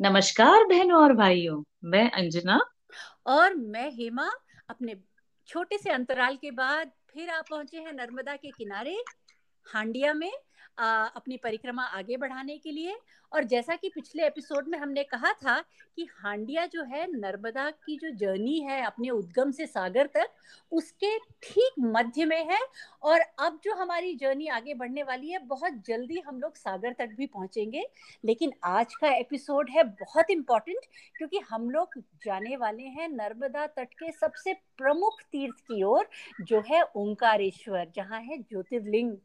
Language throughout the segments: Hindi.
नमस्कार बहनों और भाइयों, मैं अंजना। और मैं हेमा, अपने छोटे से अंतराल के बाद फिर आप पहुँचे हैं नर्मदा के किनारे, हांडिया में। अपनी परिक्रमा आगे बढ़ाने के लिए। और जैसा कि पिछले एपिसोड में हमने कहा था कि हांडिया जो है, नर्मदा की जो जर्नी है अपने उद्गम से सागर तक, उसके ठीक मध्य में है। और अब जो हमारी जर्नी आगे बढ़ने वाली है, बहुत जल्दी हम लोग सागर तक भी पहुँचेंगे। लेकिन आज का एपिसोड है बहुत इम्पोर्टेंट, क्योंकि हम लोग जाने वाले हैं नर्मदा तट के सबसे प्रमुख तीर्थ की ओर, जो है ओंकारेश्वर, जहाँ है ज्योतिर्लिंग।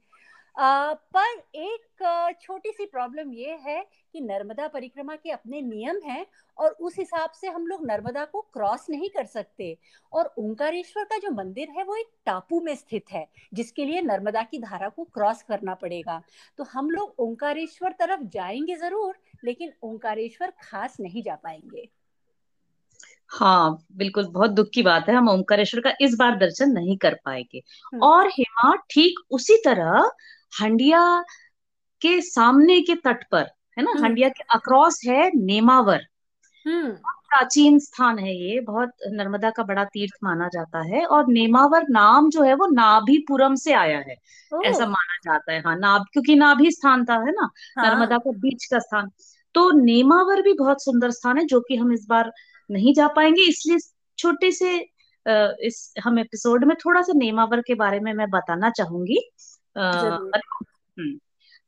पर एक छोटी सी प्रॉब्लम ये है कि नर्मदा परिक्रमा के अपने नियम हैं और उस हिसाब से हम लोग नर्मदा को क्रॉस नहीं कर सकते। और ओंकारेश्वर का जो मंदिर है वो एक टापू में स्थित है जिसके लिए नर्मदा की धारा को क्रॉस करना पड़ेगा। तो हम लोग ओंकारेश्वर तरफ़ जाएँगे ज़रूर लेकिन ओंकारेश्वर खास नहीं जा पाएँगे। हाँ बिल्कुल बहुत दुख की बात है। हम ओंकारेश्वर का इस बार दर्शन नहीं कर पाएँगे। और हेमा ठीक उसी तरह हंडिया के सामने के तट पर है ना हम्म। हंडिया के अक्रॉस है नेमावर हम्म। प्राचीन स्थान है ये बहुत नर्मदा का बड़ा तीर्थ माना जाता है और नेमावर नाम जो है वो नाभीपुरम से आया है ऐसा माना जाता है हाँ नाभ क्योंकि नाभि स्थान था है ना हाँ। नर्मदा का बीच का स्थान तो नेमावर भी बहुत सुंदर स्थान है जो कि हम इस बार नहीं जा पाएँगे इसलिए छोटे से इस हम एपिसोड में थोड़ा सा नेमावर के बारे में मैं बताना चाहूँगी।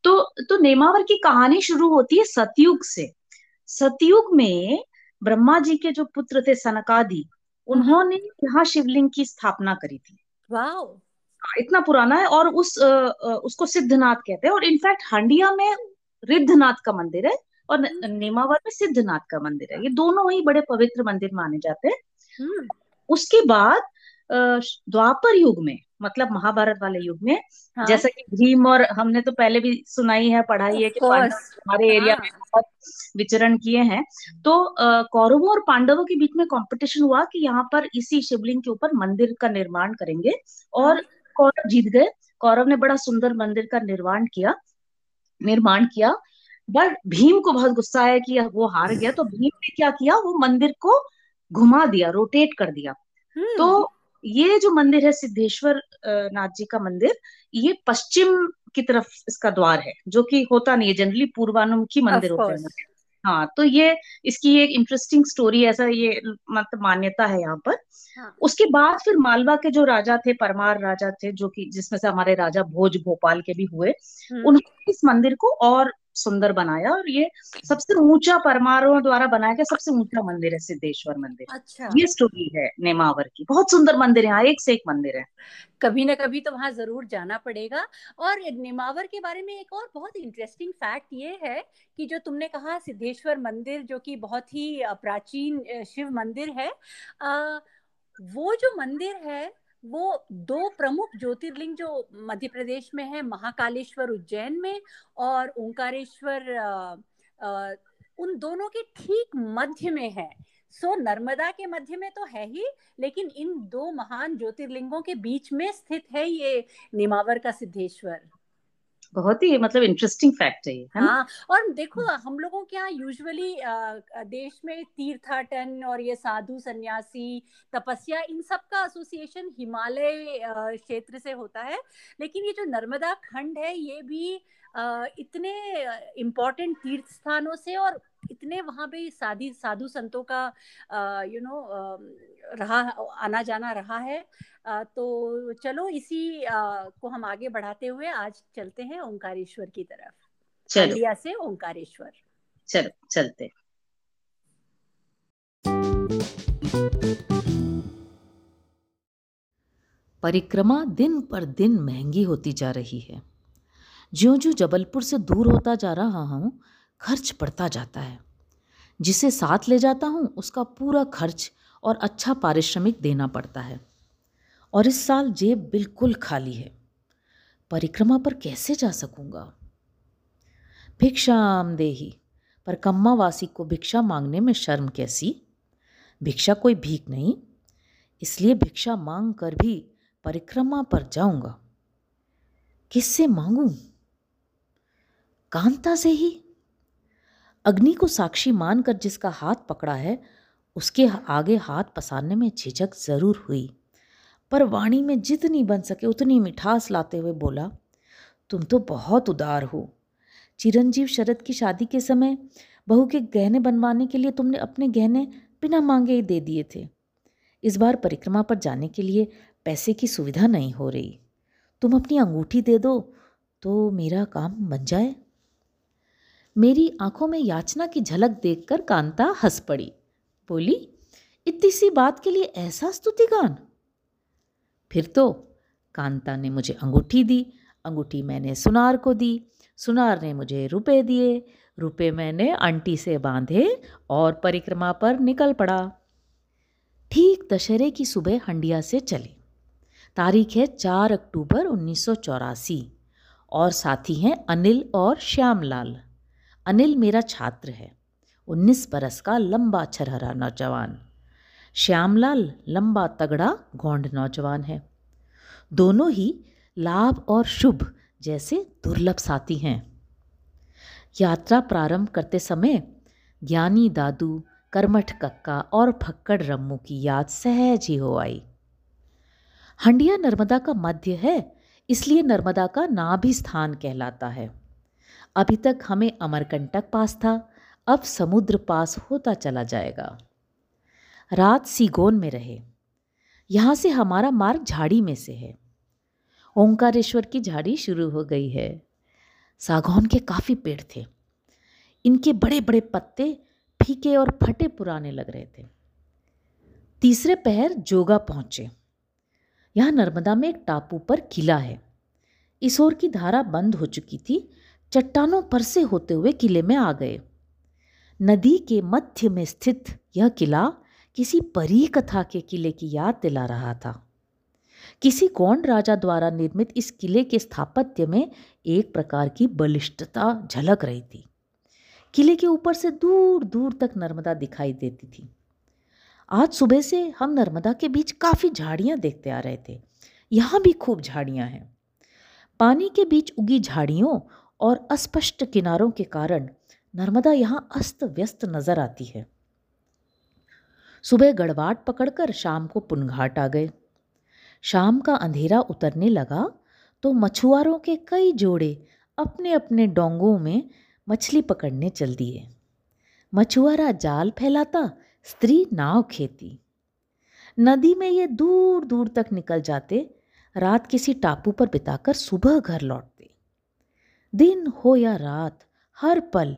तो तो नेमावर की कहानी शुरू होती है सतयुग से। सतयुग में ब्रह्मा जी के जो पुत्र थे सनकादि उन्होंने यहाँ शिवलिंग की स्थापना करी थी। हाँ, इतना पुराना है और उस उसको सिद्धनाथ कहते हैं और इनफैक्ट हंडिया में रिद्धनाथ का मंदिर है और नेमावर में सिद्धनाथ का मंदिर है। ये दोनों ही बड़े पवित्र मंदिर माने जाते हैं। हम्म। उसके बाद द्वापर युग में मतलब महाभारत वाले युग में हाँ? जैसा कि भीम और हमने तो पहले भी सुनाई है पढ़ाई है कि हमारे हाँ. एरिया में बहुत विचरण किए हैं तो कौरवों और पांडवों के बीच में कंपटीशन हुआ कि यहाँ पर इसी शिवलिंग के ऊपर मंदिर का निर्माण करेंगे और हाँ। कौरव जीत गए कौरव ने बड़ा सुंदर मंदिर का निर्माण किया निर्माण किया बट भीम को बहुत गुस्सा आया कि वो हार गया तो भीम ने क्या किया वो मंदिर को घुमा दिया रोटेट कर दिया तो हम्म। ये जो मंदिर है सिद्धेश्वर नाथ जी का मंदिर ये पश्चिम की तरफ़ इसका द्वार है जो कि होता नहीं है जनरली पूर्वानुमुखी मंदिर होते हैं हाँ तो ये इसकी एक इंटरेस्टिंग स्टोरी ऐसा ये मतलब मान्यता है यहाँ पर हाँ. उसके बाद फिर मालवा के जो राजा थे परमार राजा थे जो कि जिसमें से हमारे राजा भोज भोपाल के भी हुए हम्म। उन्होंने इस मंदिर को और सुंदर बनाया और ये सबसे ऊँचा परमारों द्वारा बनाया गया सबसे ऊँचा मंदिर है सिद्धेश्वर मंदिर। अच्छा। ये स्टोरी है नेमावर की। बहुत सुंदर मंदिर है एक से एक मंदिर है। कभी ना कभी तो वहाँ ज़रूर जाना पड़ेगा। और नेमावर के बारे में एक और बहुत इंटरेस्टिंग फैक्ट ये है कि जो तुमने कहा सिद्धेश्वर मंदिर जो कि बहुत ही प्राचीन शिव मंदिर है आ, वो जो मंदिर है वो दो प्रमुख ज्योतिर्लिंग जो मध्य प्रदेश में है महाकालेश्वर उज्जैन में और ओंकारेश्वर उन दोनों के ठीक मध्य में है। सो so, नर्मदा के मध्य में तो है ही लेकिन इन दो महान ज्योतिर्लिंगों के बीच में स्थित है ये निमावर का सिद्धेश्वर। बहुत ही मतलब इंटरेस्टिंग फैक्ट है ये हाँ और देखो, हम लोगों के यहाँ यूजुअली देश में तीर्थाटन और ये साधु सन्यासी, तपस्या, इन सब का एसोसिएशन हिमालय क्षेत्र से होता है। लेकिन ये जो नर्मदा खंड है, ये भी इतने इम्पोर्टेंट तीर्थ स्थानों से और इतने वहाँ पे साधी साधु संतों का यू नो रहा आना जाना रहा है। तो चलो इसी को हम आगे बढ़ाते हुए आज चलते हैं ओंकारेश्वर की तरफ़। इंडिया से ओंकारेश्वर। चलो चलते। परिक्रमा दिन पर दिन महँगी होती जा रही है। ज्यो ज्यो जबलपुर से दूर होता जा रहा हूँ खर्च बढ़ता जाता है। जिसे साथ ले जाता हूँ, उसका पूरा खर्च और अच्छा पारिश्रमिक देना पड़ता है। और इस साल जेब बिल्कुल खाली है। परिक्रमा पर कैसे जा सकूँगा? भिक्षाम देही, पर कम्मावासी को भिक्षा मांगने में शर्म कैसी? भिक्षा कोई भीख नहीं, इसलिए भिक्षा मांग कर भी परिक्रमा पर जाऊँगा। किससे मांगू? कांता से ही? अग्नि को साक्षी मानकर जिसका हाथ पकड़ा है, उसके आगे हाथ पसारने में झिझक ज़रूर हुई। पर वाणी में जितनी बन सके उतनी मिठास लाते हुए बोला, तुम तो बहुत उदार हो। चिरंजीव शरद की शादी के समय बहू के गहने बनवाने के लिए तुमने अपने गहने बिना मांगे ही दे दिए थे। इस बार परिक्रमा पर जाने के लिए पैसे की सुविधा नहीं हो रही। तुम अपनी अंगूठी दे दो तो मेरा काम बन जाए। मेरी आँखों में याचना की झलक देखकर कांता हंस पड़ी। बोली, इतनी सी बात के लिए ऐसा स्तुतिगान फिर तो कांता ने मुझे अंगूठी दी। अंगूठी मैंने सुनार को दी। सुनार ने मुझे रुपए दिए। रुपए मैंने आंटी से बांधे और परिक्रमा पर निकल पड़ा। ठीक दशहरे की सुबह हंडिया से चले। तारीख है चार अक्टूबर उन्नीस सौ चौरासी और साथी हैं अनिल और श्यामलाल। अनिल मेरा छात्र है। उन्नीस बरस का लंबा छरहरा नौजवान। श्यामलाल लंबा तगड़ा गोंड नौजवान है। दोनों ही लाभ और शुभ जैसे दुर्लभ साथी हैं। यात्रा प्रारंभ करते समय ज्ञानी दादू, कर्मठ कक्का और फक्कड़ रम्मू की याद सहज ही हो आई। हंडिया नर्मदा का मध्य है, इसलिए नर्मदा का नाभि स्थान कहलाता है। अभी तक हमें अमरकंटक पास था, अब समुद्र पास होता चला जाएगा। रात सीगोन में रहे। यहाँ से हमारा मार्ग झाड़ी में से है। ओंकारेश्वर की झाड़ी शुरू हो गई है। सागौन के काफ़ी पेड़ थे। इनके बड़े बड़े पत्ते फीके और फटे पुराने लग रहे थे। तीसरे पहर जोगा पहुँचे। यहाँ नर्मदा में एक टापू पर किला है। इस ओर की धारा बंद हो चुकी थी चट्टानों पर से होते हुए किले में आ गए। नदी के मध्य में स्थित यह किला किसी परी कथा के किले की याद दिला रहा था। किसी गौंड राजा द्वारा निर्मित इस किले के स्थापत्य में एक प्रकार की बलिष्ठता झलक रही थी। किले के ऊपर से दूर दूर तक नर्मदा दिखाई देती थी। आज सुबह से हम नर्मदा के बीच काफ़ी झाड़ियाँ देखते आ रहे थे। यहाँ भी खूब झाड़ियाँ हैं। पानी के बीच उगी झाड़ियों और अस्पष्ट किनारों के कारण नर्मदा यहाँ अस्त व्यस्त नज़र आती है। सुबह गड़वाट पकड़कर शाम को पुनघाट आ गए। शाम का अंधेरा उतरने लगा तो मछुआरों के कई जोड़े अपने अपने डोंगों में मछली पकड़ने चल दिए। मछुआरा जाल फैलाता, स्त्री नाव खेती। नदी में ये दूर दूर तक निकल जाते, रात किसी टापू पर बिताकर सुबह घर लौटते दिन हो या रात, हर पल,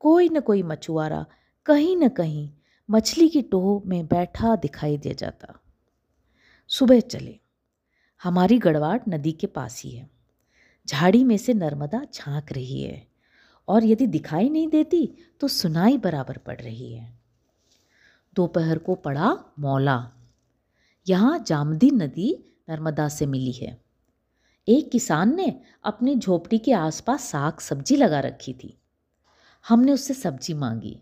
कोई न कोई मछुआरा कहीं न कहीं मछली की टोह में बैठा दिखाई दे जाता। सुबह चले। हमारी गड़वाट नदी के पास ही है। झाड़ी में से नर्मदा झाँक रही है और यदि दिखाई नहीं देती तो सुनाई बराबर पड़ रही है। दोपहर को पड़ा मौला। यहाँ जामदी नदी नर्मदा से मिली है। एक किसान ने अपनी झोपड़ी के आसपास साग सब्ज़ी लगा रखी थी। हमने उससे सब्ज़ी मांगी,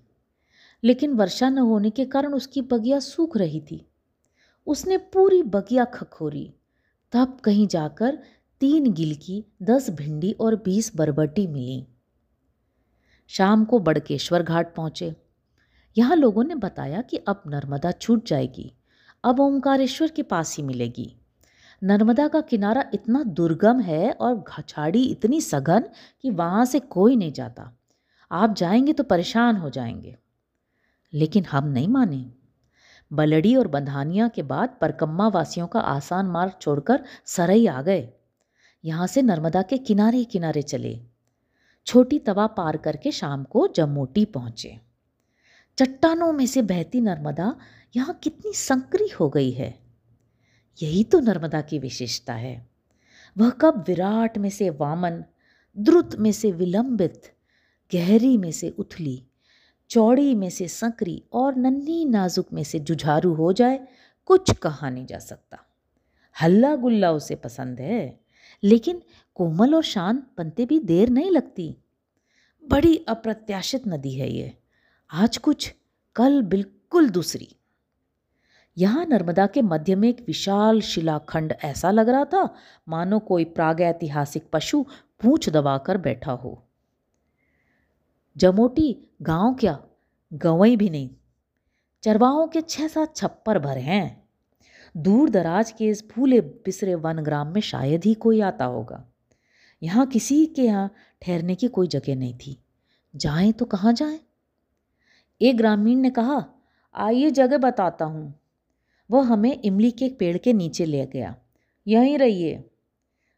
लेकिन वर्षा न होने के कारण उसकी बगिया सूख रही थी। उसने पूरी बगिया खखोरी, तब कहीं जाकर तीन गिलकी दस भिंडी और बीस बरबटी मिली। शाम को बड़केश्वर घाट पहुँचे। यहाँ लोगों ने बताया कि अब नर्मदा छूट जाएगी, अब ओंकारेश्वर के पास ही मिलेगी। नर्मदा का किनारा इतना दुर्गम है और घछाड़ी इतनी सघन कि वहाँ से कोई नहीं जाता। आप जाएँगे तो परेशान हो जाएँगे। लेकिन हम नहीं माने। बलड़ी और बंधानिया के बाद परकम्मा वासियों का आसान मार्ग छोड़कर सरई आ गए। यहाँ से नर्मदा के किनारे किनारे चले। छोटी तवा पार करके शाम को जमोटी पहुँचे। चट्टानों में से बहती नर्मदा यहाँ कितनी संकरी हो गई है। यही तो नर्मदा की विशेषता है। वह कब विराट में से वामन, द्रुत में से विलंबित, गहरी में से उथली, चौड़ी में से संकरी और नन्ही नाजुक में से जुझारू हो जाए, कुछ कहा नहीं जा सकता। हल्ला गुल्ला उसे पसंद है, लेकिन कोमल और शांत बनते भी देर नहीं लगती। बड़ी अप्रत्याशित नदी है ये। आज कुछ, कल बिल्कुल दूसरी। यहाँ नर्मदा के मध्य में एक विशाल शिलाखंड ऐसा लग रहा था, मानो कोई प्रागैतिहासिक पशु पूछ दबाकर बैठा हो। जमोटी, गाँव क्या? गवई भी नहीं। चरवाहों के छह सात छप्पर भर हैं। दूर दराज के इस फूले बिसरे वन ग्राम में शायद ही कोई आता होगा। यहाँ किसी के यहाँ ठहरने की कोई जगह नहीं थी। जाएँ तो कहाँ जाएँ? एक ग्रामीण ने कहा, आइए जगह बताता हूँ। वह हमें इमली के पेड़ के नीचे ले गया। यहीं रहिए।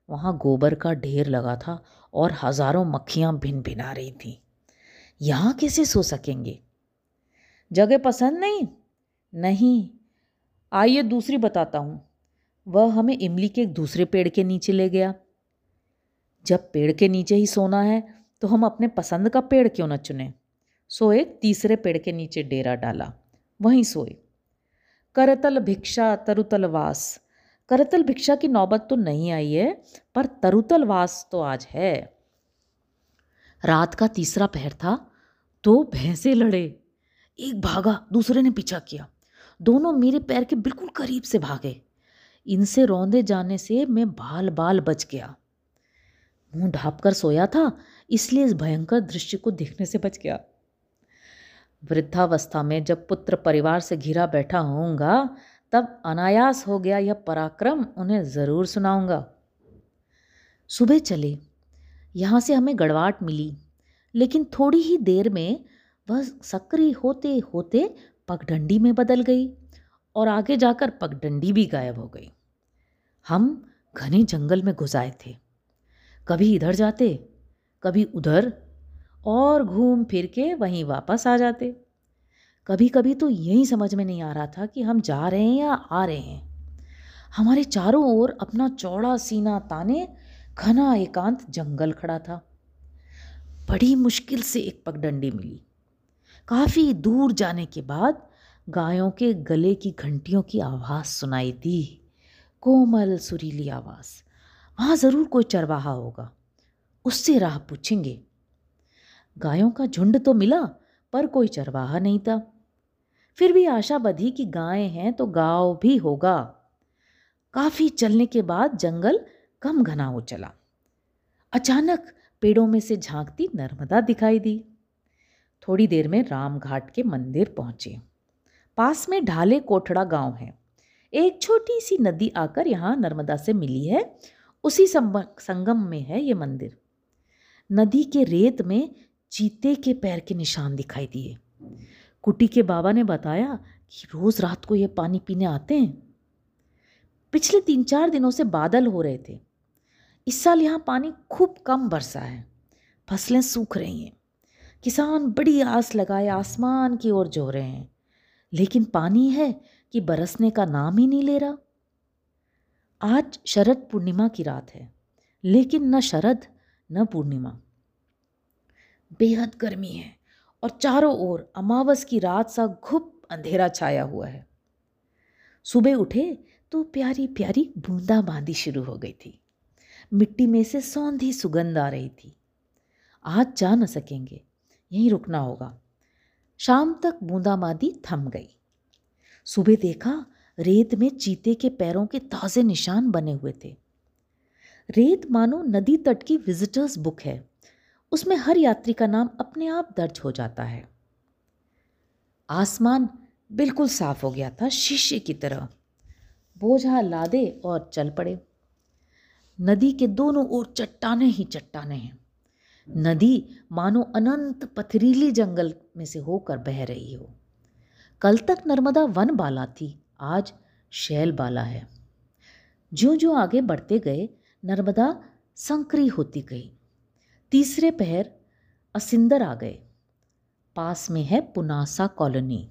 वहाँ गोबर का ढेर लगा था और हज़ारों मक्खियाँ भिन भिना रही थीं। यहाँ कैसे सो सकेंगे? जगह पसंद नहीं? नहीं। आइए दूसरी बताता हूँ। वह हमें इमली के एक दूसरे पेड़ के नीचे ले गया। जब पेड़ के नीचे ही सोना है तो हम अपने पसंद का पेड़ क्यों न चुने? सो एक तीसरे पेड़ के नीचे डेरा डाला। वहीं सोए। करतल भिक्षा तरुतल वास। करतल भिक्षा की नौबत तो नहीं आई है, पर तरुतल वास तो आज है। रात का तीसरा पहर था तो भैंसे लड़े। एक भागा, दूसरे ने पीछा किया। दोनों मेरे पैर के बिल्कुल करीब से भागे। इनसे रौंदे जाने से मैं बाल बाल बच गया। मुँह ढाप कर सोया था, इसलिए इस भयंकर दृश्य को देखने से बच गया। वृद्धावस्था में जब पुत्र परिवार से घिरा बैठा होऊँगा, तब अनायास हो गया यह पराक्रम, उन्हें ज़रूर सुनाऊँगा। सुबह चले। यहाँ से हमें गड़वाट मिली, लेकिन थोड़ी ही देर में वह सक्रिय होते होते पगडंडी में बदल गई और आगे जाकर पगडंडी भी गायब हो गई। हम घने जंगल में घुसाए थे। कभी इधर जाते, कभी उधर और घूम फिर के वहीं वापस आ जाते। कभी कभी तो यही समझ में नहीं आ रहा था कि हम जा रहे हैं या आ रहे हैं। हमारे चारों ओर अपना चौड़ा सीना ताने, घना एकांत जंगल खड़ा था। बड़ी मुश्किल से एक पगडंडी मिली। काफ़ी दूर जाने के बाद गायों के गले की घंटियों की आवाज़ सुनाई दी। कोमल, सुरीली आवाज़। वहाँ ज़रूर कोई चरवाहा होगा। उससे राह पूछेंगे। गायों का झुंड तो मिला, पर कोई चरवाहा नहीं था। फिर भी आशा बधी कि गायें हैं तो गाँव भी होगा। काफ़ी चलने के बाद जंगल कम घना हो चला। अचानक पेड़ों में से झांकती नर्मदा दिखाई दी। थोड़ी देर में राम घाट के मंदिर पहुँचे। पास में ढाले कोठड़ा गाँव है। एक छोटी सी नदी आकर यहाँ नर्मदा से मिली है। उसी संगम में है ये मंदिर। नदी के रेत में चीते के पैर के निशान दिखाई दिए। कुटी के बाबा ने बताया कि रोज़ रात को ये पानी पीने आते हैं। पिछले तीन चार दिनों से बादल हो रहे थे। इस साल यहाँ पानी खूब कम बरसा है। फ़सलें सूख रही हैं। किसान बड़ी आस लगाए आसमान की ओर जो रहे हैं। लेकिन पानी है कि बरसने का नाम ही नहीं ले रहा। आज शरद पूर्णिमा की रात है। लेकिन न शरद, न पूर्णिमा। बेहद गर्मी है और चारों ओर अमावस की रात सा घुप अंधेरा छाया हुआ है। सुबह उठे तो प्यारी प्यारी बूंदा बांदी शुरू हो गई थी। मिट्टी में से सौंधी सुगंध आ रही थी। आज जा न सकेंगे, यहीं रुकना होगा। शाम तक बूंदाबांदी थम गई। सुबह देखा रेत में चीते के पैरों के ताज़े निशान बने हुए थे। रेत मानो नदी तट की विजिटर्स बुक है। उसमें हर यात्री का नाम अपने आप दर्ज हो जाता है। आसमान बिल्कुल साफ़ हो गया था शीशे की तरह। बोझा लादे और चल पड़े। नदी के दोनों ओर चट्टाने ही चट्टाने हैं। नदी मानो अनंत पथरीली जंगल में से होकर बह रही हो। कल तक नर्मदा वन बाला थी, आज शैल बाला है। जो जो आगे बढ़ते गए, नर्मदा संकरी होती गई। तीसरे पहर असिंदर आ गए। पास में है पुनासा कॉलोनी।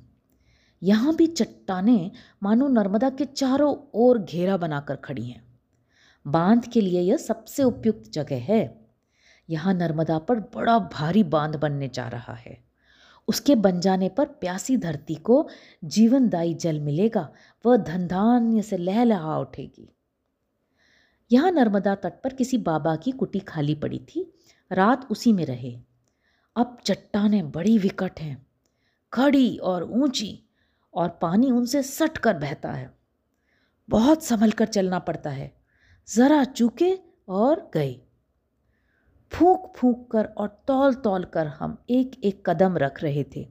यहाँ भी चट्टाने मानो नर्मदा के चारों ओर घेरा बनाकर खड़ी हैं। बाँध के लिए यह सबसे उपयुक्त जगह है। यहाँ नर्मदा पर बड़ा भारी बाँध बनने जा रहा है। उसके बन जाने पर प्यासी धरती को जीवनदायी जल मिलेगा, वह धनधान्य से लहलहा उठेगी। यहाँ नर्मदा तट पर किसी बाबा की कुटी खाली पड़ी थी। रात उसी में रहे। अब चट्टानें बड़ी विकट हैं, खड़ी और ऊँची, और पानी उनसे सट कर बहता है। बहुत संभल कर चलना पड़ता है। ज़रा चूके और गए। फूक फूक कर और तौल तौल कर हम एक एक कदम रख रहे थे।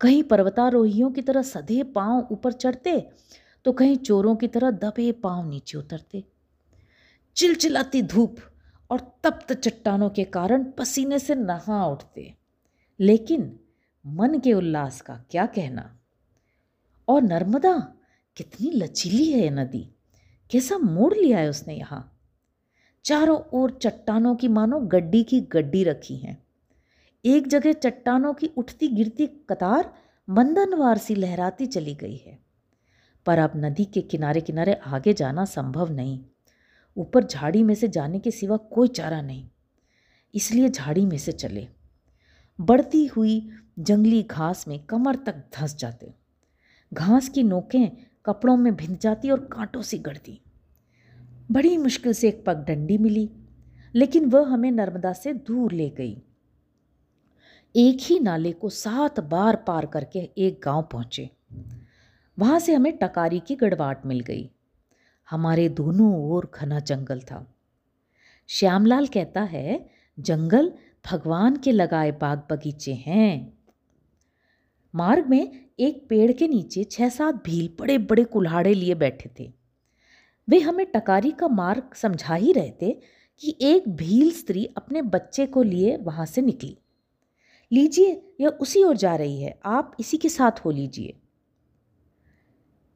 कहीं पर्वतारोहियों की तरह सधे पाँव ऊपर चढ़ते तो कहीं चोरों की तरह दबे पाँव नीचे उतरते। चिलचिलाती धूप और तप्त चट्टानों के कारण पसीने से नहा उठते। लेकिन मन के उल्लास का क्या कहना? और नर्मदा, कितनी लचीली है नदी। कैसा मोड़ लिया है उसने यहाँ? चारों ओर चट्टानों की मानो गड्डी की गड्डी रखी हैं। एक जगह चट्टानों की उठती गिरती कतार मंदनवार सी लहराती चली गई है। पर अब नदी के किनारे किनारे आगे जाना संभव नहीं। ऊपर झाड़ी में से जाने के सिवा कोई चारा नहीं। इसलिए झाड़ी में से चले। बढ़ती हुई जंगली घास में कमर तक धंस जाते। घास की नोकें कपड़ों में भिंज जाती और कांटों से गढ़ती। बड़ी मुश्किल से एक पगडंडी मिली, लेकिन वह हमें नर्मदा से दूर ले गई। एक ही नाले को सात बार पार करके एक गाँव पहुँचे। वहाँ से हमें टकारी की गड़वाट मिल गई। हमारे दोनों ओर घना जंगल था। श्यामलाल कहता है, जंगल भगवान के लगाए बाग बगीचे हैं। मार्ग में एक पेड़ के नीचे छह सात भील बड़े बड़े कुल्हाड़े लिए बैठे थे। वे हमें टकारी का मार्ग समझा ही रहे थे कि एक भील स्त्री अपने बच्चे को लिए वहाँ से निकली। लीजिए, यह उसी ओर जा रही है। आप इसी के साथ हो लीजिए।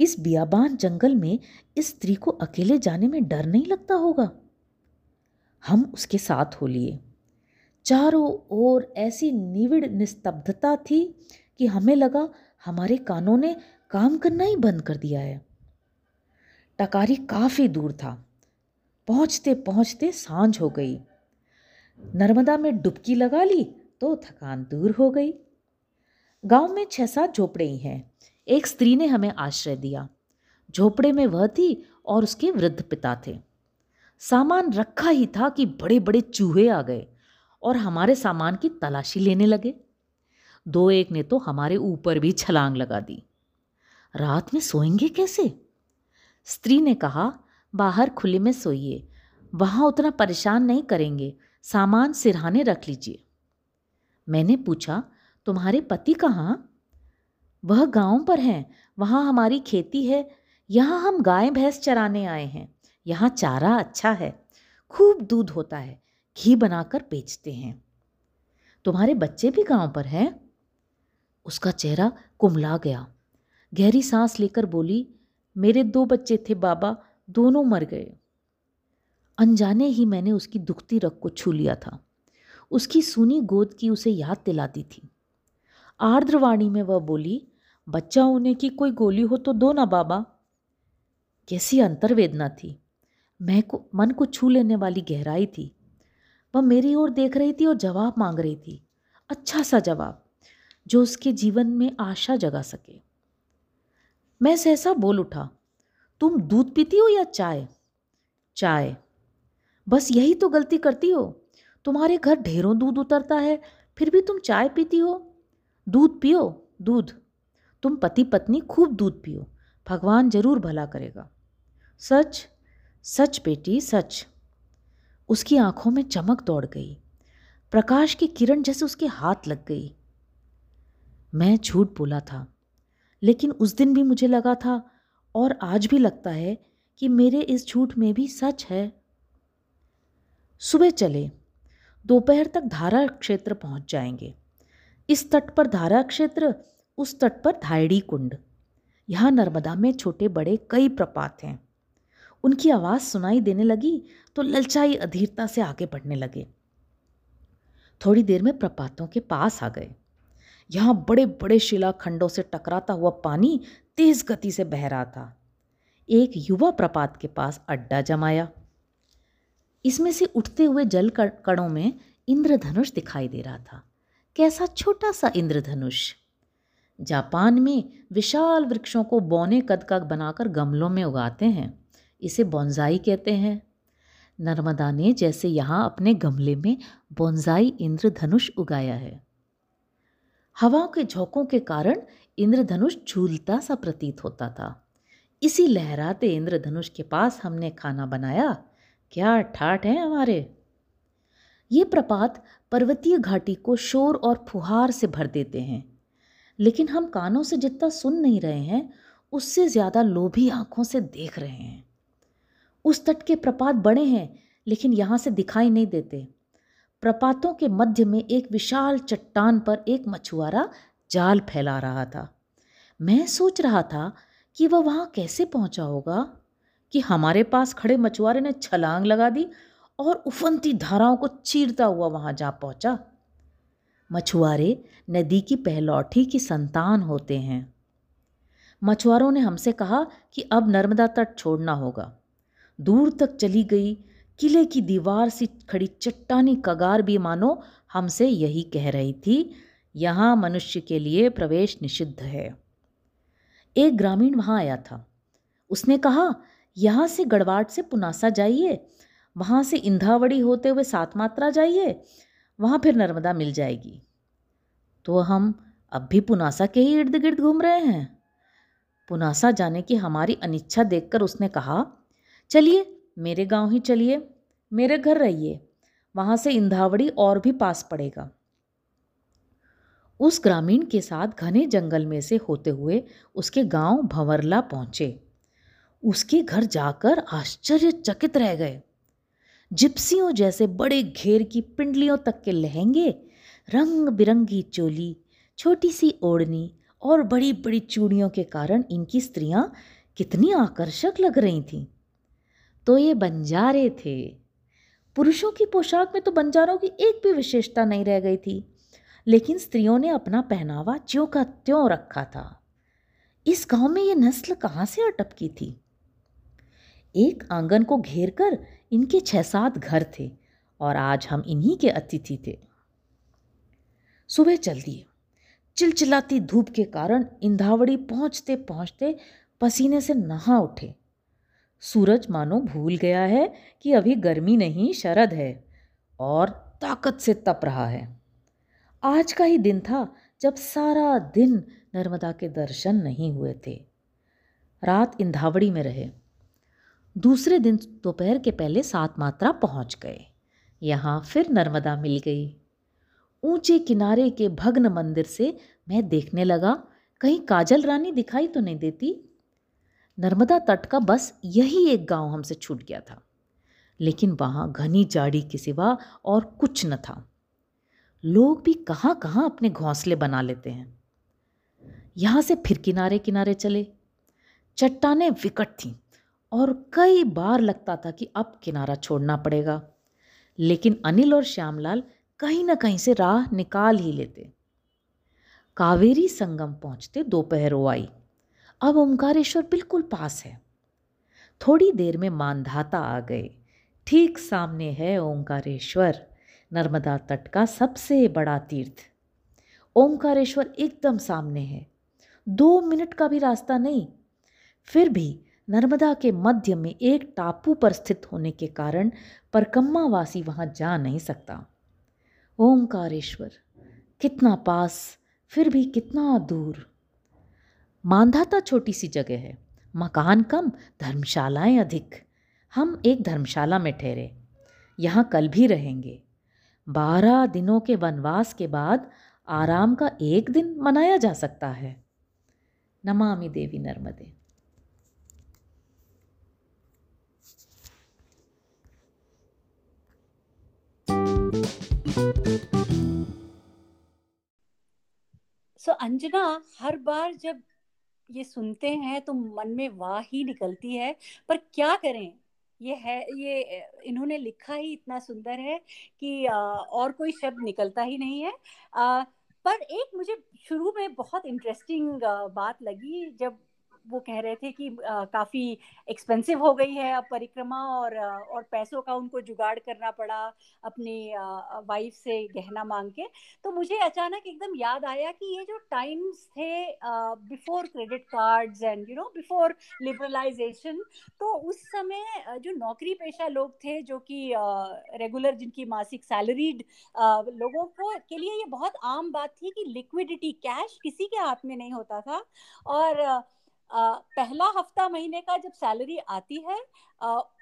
इस बियाबान जंगल में इस स्त्री को अकेले जाने में डर नहीं लगता होगा। हम उसके साथ हो लिए। चारों ओर ऐसी निविड़ निस्तब्धता थी कि हमें लगा हमारे कानों ने काम करना ही बंद कर दिया है। टकारी काफ़ी दूर था। पहुँचते पहुँचते साँझ हो गई। नर्मदा में डुबकी लगा ली तो थकान दूर हो गई। गाँव में छह सात झोपड़े ही हैं। एक स्त्री ने हमें आश्रय दिया। झोपड़े में वह थी और उसके वृद्ध पिता थे। सामान रखा ही था कि बड़े बड़े चूहे आ गए और हमारे सामान की तलाशी लेने लगे। दो एक ने तो हमारे ऊपर भी छलांग लगा दी। रात में सोएँगे कैसे? स्त्री ने कहा, बाहर खुले में सोइए। वहाँ उतना परेशान नहीं करेंगे। सामान सिरहाने रख लीजिए। मैंने पूछा, तुम्हारे पति कहाँ? वह गाँव पर हैं, वहाँ हमारी खेती है, यहाँ हम गाय भैंस चराने आए हैं, यहाँ चारा अच्छा है, खूब दूध होता है, घी बनाकर बेचते हैं। तुम्हारे बच्चे भी गाँव पर हैं? उसका चेहरा कुमला गया। गहरी सांस लेकर बोली, मेरे दो बच्चे थे बाबा, दोनों मर गए। अनजाने ही मैंने उसकी दुखती रग को छू लिया था। उसकी सुनी गोद की उसे याद दिलाती थी। आर्द्रवाणी में वह बोली बच्चा होने की कोई गोली हो तो दो ना बाबा। कैसी अंतर्वेदना थी। मैं को, मन को छू लेने वाली गहराई थी। वह मेरी ओर देख रही थी और जवाब मांग रही थी। अच्छा सा जवाब, जो उसके जीवन में आशा जगा सके। मैं सहसा बोल उठा, तुम दूध पीती हो या चाय? चाय। बस यही तो गलती करती हो। तुम्हारे घर ढेरों दूध उतरता है, फिर भी तुम चाय पीती हो? दूध पियो, दूध। तुम पति पत्नी खूब दूध पियो। भगवान ज़रूर भला करेगा। सच सच बेटी, सच। उसकी आँखों में चमक दौड़ गई। प्रकाश की किरण जैसे उसके हाथ लग गई। मैं झूठ बोला था, लेकिन उस दिन भी मुझे लगा था और आज भी लगता है कि मेरे इस झूठ में भी सच है। सुबह चले, दोपहर तक धारा क्षेत्र पहुँच जाएँगे। इस तट पर धारा क्षेत्र उस तट पर धायड़ी कुंड। यहाँ नर्मदा में छोटे बड़े कई प्रपात हैं। उनकी आवाज़ सुनाई देने लगी तो ललचाई अधीरता से आगे बढ़ने लगे। थोड़ी देर में प्रपातों के पास आ गए। यहाँ बड़े बड़े शिलाखंडों से टकराता हुआ पानी तेज गति से बह रहा था। एक युवा प्रपात के पास अड्डा जमाया। इसमें से उठते हुए जल कणों में इंद्रधनुष दिखाई दे रहा था। कैसा छोटा सा इंद्रधनुष। जापान में विशाल वृक्षों को बौने कद का बनाकर गमलों में उगाते हैं। इसे बोंजाई कहते हैं। नर्मदा ने जैसे यहाँ अपने गमले में बोंजाई इंद्रधनुष उगाया है। हवा के झोंकों के कारण इंद्रधनुष झूलता सा प्रतीत होता था। इसी लहराते इंद्रधनुष के पास हमने खाना बनाया। क्या ठाठ है हमारे? ये प्रपात पर्वतीय घाटी को शोर और फुहार से भर देते हैं। लेकिन हम कानों से जितना सुन नहीं रहे हैं, उससे ज़्यादा लोभी आँखों से देख रहे हैं। उस तट के प्रपात बड़े हैं, लेकिन यहाँ से दिखाई नहीं देते। प्रपातों के मध्य में एक विशाल चट्टान पर एक मछुआरा जाल फैला रहा था। मैं सोच रहा था कि वह वहाँ कैसे पहुँचा होगा, कि हमारे पास खड़े मछुआरे ने छलांग लगा दी और उफनती धाराओं को चीरता हुआ वहाँ जा पहुँचा। मछुआरे नदी की पहलौठी की संतान होते हैं। मछुआरों ने हमसे कहा कि अब नर्मदा तट छोड़ना होगा। दूर तक चली गई किले की दीवार सी खड़ी चट्टानी कगार भी मानो हमसे यही कह रही थी, यहाँ मनुष्य के लिए प्रवेश निषिद्ध है। एक ग्रामीण वहाँ आया था। उसने कहा, यहाँ से गढ़वाट से पुनासा जाइए, वहाँ से इंधावड़ी होते हुए सात मात्रा जाइए वहाँ फिर नर्मदा मिल जाएगी। तो हम अब भी पुनासा के ही इर्द गिर्द घूम रहे हैं। पुनासा जाने की हमारी अनिच्छा देखकर उसने कहा, चलिए, मेरे गाँव ही चलिए, मेरे घर रहिए, वहाँ से इंधावड़ी और भी पास पड़ेगा। उस ग्रामीण के साथ घने जंगल में से होते हुए उसके गाँव भंवरला पहुँचे। उसके घर जाकर आश्चर्यचकित रह गए। जिप्सियों जैसे बड़े घेर की पिंडलियों तक के लहंगे, रंग बिरंगी चोली, छोटी सी ओढ़नी और बड़ी बड़ी चूड़ियों के कारण इनकी स्त्रियाँ कितनी आकर्षक लग रही थीं। तो ये बंजारे थे। पुरुषों की पोशाक में तो बंजारों की एक भी विशेषता नहीं रह गई थी, लेकिन स्त्रियों ने अपना पहनावा ज्यों का त्यों रखा था। इस गाँव में ये नस्ल कहाँ से अटपकी थी? एक आँगन को घेर कर इनके छः सात घर थे और आज हम इन्हीं के अतिथि थे। सुबह चल दिए चिलचिलाती धूप के कारण इंधावड़ी पहुँचते पहुँचते पसीने से नहा उठे। सूरज मानो भूल गया है कि अभी गर्मी नहीं, शरद है और ताकत से तप रहा है। आज का ही दिन था जब सारा दिन नर्मदा के दर्शन नहीं हुए थे। रात इंधावड़ी में रहे। दूसरे दिन दोपहर के पहले सात मात्रा पहुँच गए। यहाँ फिर नर्मदा मिल गई। ऊँचे किनारे के भग्न मंदिर से मैं देखने लगा, कहीं काजल रानी दिखाई तो नहीं देती। नर्मदा तट का बस यही एक गाँव हमसे छूट गया था। लेकिन वहाँ घनी जाड़ी के सिवा और कुछ न था। लोग भी कहाँ कहाँ अपने घोंसले बना लेते हैं। यहाँ से फिर किनारे किनारे चले। चट्टाने विकट थीं। और कई बार लगता था कि अब किनारा छोड़ना पड़ेगा। लेकिन अनिल और श्यामलाल कहीं ना कहीं से राह निकाल ही लेते। कावेरी संगम पहुँचते दोपहर हो आई। अब ओंकारेश्वर बिल्कुल पास है। थोड़ी देर में मानधाता आ गए। ठीक सामने है ओंकारेश्वर। नर्मदा तट का सबसे बड़ा तीर्थ। ओंकारेश्वर एकदम सामने है। दो मिनट का भी रास्ता नहीं। फिर भी नर्मदा के मध्य में एक टापू पर स्थित होने के कारण परकम्मावासी वहाँ जा नहीं सकता। ओंकारेश्वर, कितना पास, फिर भी कितना दूर। मानधाता छोटी सी जगह है, मकान कम, धर्मशालाएँ अधिक। हम एक धर्मशाला में ठहरे, यहाँ कल भी रहेंगे। बारह दिनों के वनवास के बाद आराम का एक दिन मनाया जा सकता है। नमामि देवी नर्मदे। सो अंजना हर बार जब ये सुनते हैं तो मन में वाह ही निकलती है, पर क्या करें? ये है, ये, इन्होंने लिखा ही इतना सुंदर है कि और कोई शब्द निकलता ही नहीं है। पर एक मुझे शुरू में बहुत इंटरेस्टिंग बात लगी जब वो कह रहे थे कि आ, काफ़ी एक्सपेंसिव हो गई है अब परिक्रमा और और पैसों का उनको जुगाड़ करना पड़ा अपनी वाइफ से गहना मांग के। तो मुझे अचानक एकदम याद आया कि ये जो टाइम्स थे before credit cards and you know before liberalisation तो उस समय जो नौकरी पेशा लोग थे जो कि रेगुलर जिनकी मासिक सैलरीड लोगों को के लिए ये बहुत आम बात थी कि लिक्विडिटी कैश किसी के हाथ में नहीं होता था। और पहला हफ़्ता महीने का जब सैलरी आती है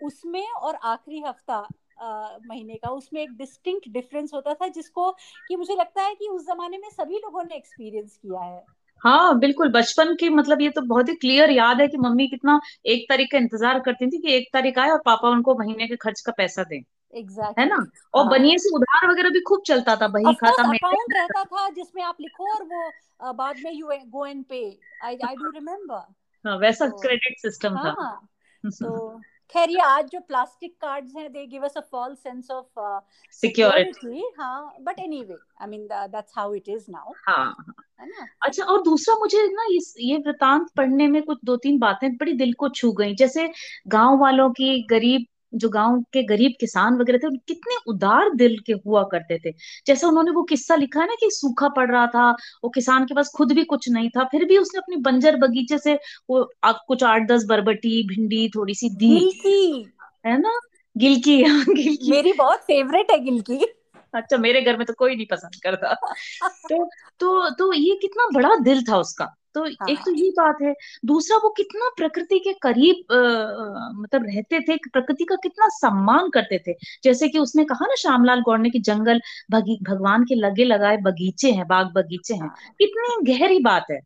उसमें और आखिरी हफ़्ता महीने का, उसमें एक डिस्टिंक्ट डिफरेंस होता था जिसको कि मुझे लगता है कि उस जमाने में सभी लोगों ने एक्सपीरियंस किया है। हाँ बिल्कुल। बचपन की मतलब ये तो बहुत ही क्लियर याद है कि मम्मी कितना एक तारीख का इंतज़ार करती थी कि एक तारीख आए और पापा उनको महीने के खर्च का पैसा दें exactly. है ना? और हाँ. बनिए से उधार वगैरह भी खूब चलता था बही खाता में अकाउंट रहता था जिसमें आप लिखो और वो बाद में यू गो एंड पे आई आई डू रिमेम्बर हाँ वैसा क्रेडिट सिस्टम था। हाँ, तो खैर ये आज जो प्लास्टिक कार्ड्स हैं they give us a false sense of security हाँ but anyway I mean that's how it is now हाँ है। ना? अच्छा और दूसरा मुझे ना इस ये वृतांत पढ़ने में कुछ दो तीन बातें बड़ी दिल को छू गई। जैसे गाँव वालों की गरीब जो गाँव के गरीब किसान वगैरह थे कितने उदार दिल के हुआ करते थे। जैसे उन्होंने वो किस्सा लिखा है ना कि सूखा पड़ रहा था वो किसान के पास खुद भी कुछ नहीं था फिर भी उसने अपने बंजर बगीचे से वो कुछ आठ दस बरबटी भिंडी थोड़ी सी दी है ना? गिलकी गिलकी। मेरी बहुत फेवरेट है गिलकी। अच्छा मेरे घर में तो कोई नहीं पसंद करता। तो तो तो ये कितना बड़ा दिल था उसका। तो हाँ. एक तो ये बात है। दूसरा वो कितना प्रकृति के करीब आ, मतलब रहते थे प्रकृति का कितना सम्मान करते थे। जैसे कि उसने कहा ना श्यामलाल गौड़ ने कि जंगल भगवान के लगे लगाए बगीचे हैं बाग बगीचे हैं। हाँ. कितनी गहरी बात है।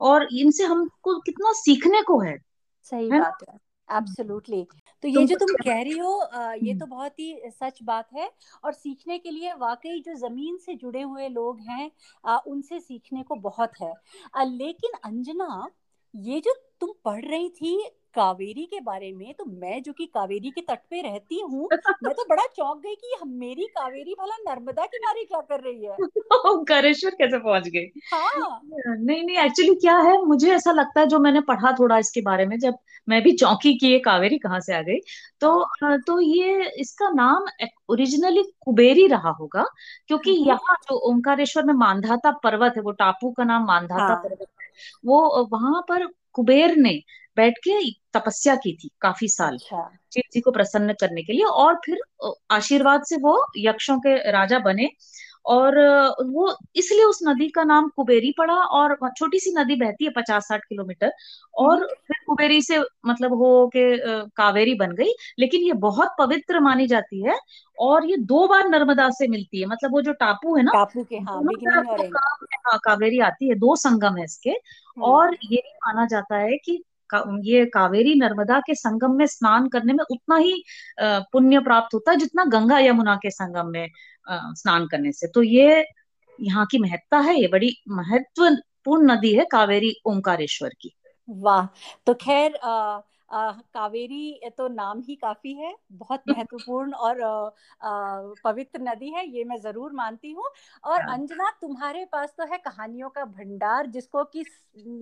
और इनसे हमको कितना सीखने को है सही है बात है। एब्सोल्युटली तो ये जो तुम कह रही हो ये हम्म। तो बहुत ही सच बात है और सीखने के लिए वाकई जो ज़मीन से जुड़े हुए लोग हैं उनसे सीखने को बहुत है। लेकिन अंजना ये जो तुम पढ़ रही थी कावेरी के बारे में तो मैं जो कि कावेरी के तट पे रहती हूँ मैं तो बड़ा चौंक गई कि मेरी कावेरी भला नर्मदा किनारे क्या कर रही है करेश्वर कैसे पहुँच गई हाँ नहीं नहीं एक्चुअली क्या है मुझे ऐसा लगता है जो मैंने पढ़ा थोड़ा इसके बारे में जब मैं भी चौंकी की ये कावेरी कहाँ से आ गई तो हाँ। तो ये इसका नाम ओरिजिनली कुबेरी रहा होगा क्योंकि हम्म। यहाँ जो ओंकारेश्वर में मानधाता पर्वत है वो टापू का नाम मानधाता हाँ। पर्वत है वो वहाँ पर कुबेर ने बैठ के तपस्या की थी काफ़ी साल अच्छा। शिव जी को प्रसन्न करने के लिए और फिर आशीर्वाद से वो यक्षों के राजा बने और वो इसलिए उस नदी का नाम कुबेरी पड़ा और छोटी सी नदी बहती है पचास साठ किलोमीटर और हम्म। फिर कुबेरी से मतलब हो के कावेरी बन गई लेकिन ये बहुत पवित्र मानी जाती है और ये दो बार नर्मदा से मिलती है मतलब वो जो टापू है ना टापू के हाँ, हाँ कावेरी आती है दो संगम है इसके हम्म। और ये भी माना जाता है कि ये कावेरी नर्मदा के संगम में स्नान करने में उतना ही पुण्य प्राप्त होता है जितना गंगा यमुना के संगम में स्नान करने से। तो ये यहाँ की महत्ता है, ये बड़ी महत्वपूर्ण नदी है कावेरी ओंकारेश्वर की। वाह तो खैर कावेरी तो नाम ही काफ़ी है बहुत महत्वपूर्ण और पवित्र नदी है ये मैं ज़रूर मानती हूँ। और हाँ। अंजना तुम्हारे पास तो है कहानियों का भंडार जिसको कि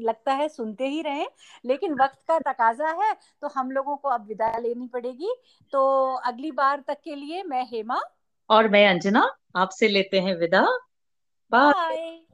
लगता है सुनते ही रहे लेकिन वक्त का तकाजा है तो हम लोगों को अब विदा लेनी पड़ेगी। तो अगली बार तक के लिए मैं हेमा और मैं अंजना आपसे लेते हैं विदा। बाय।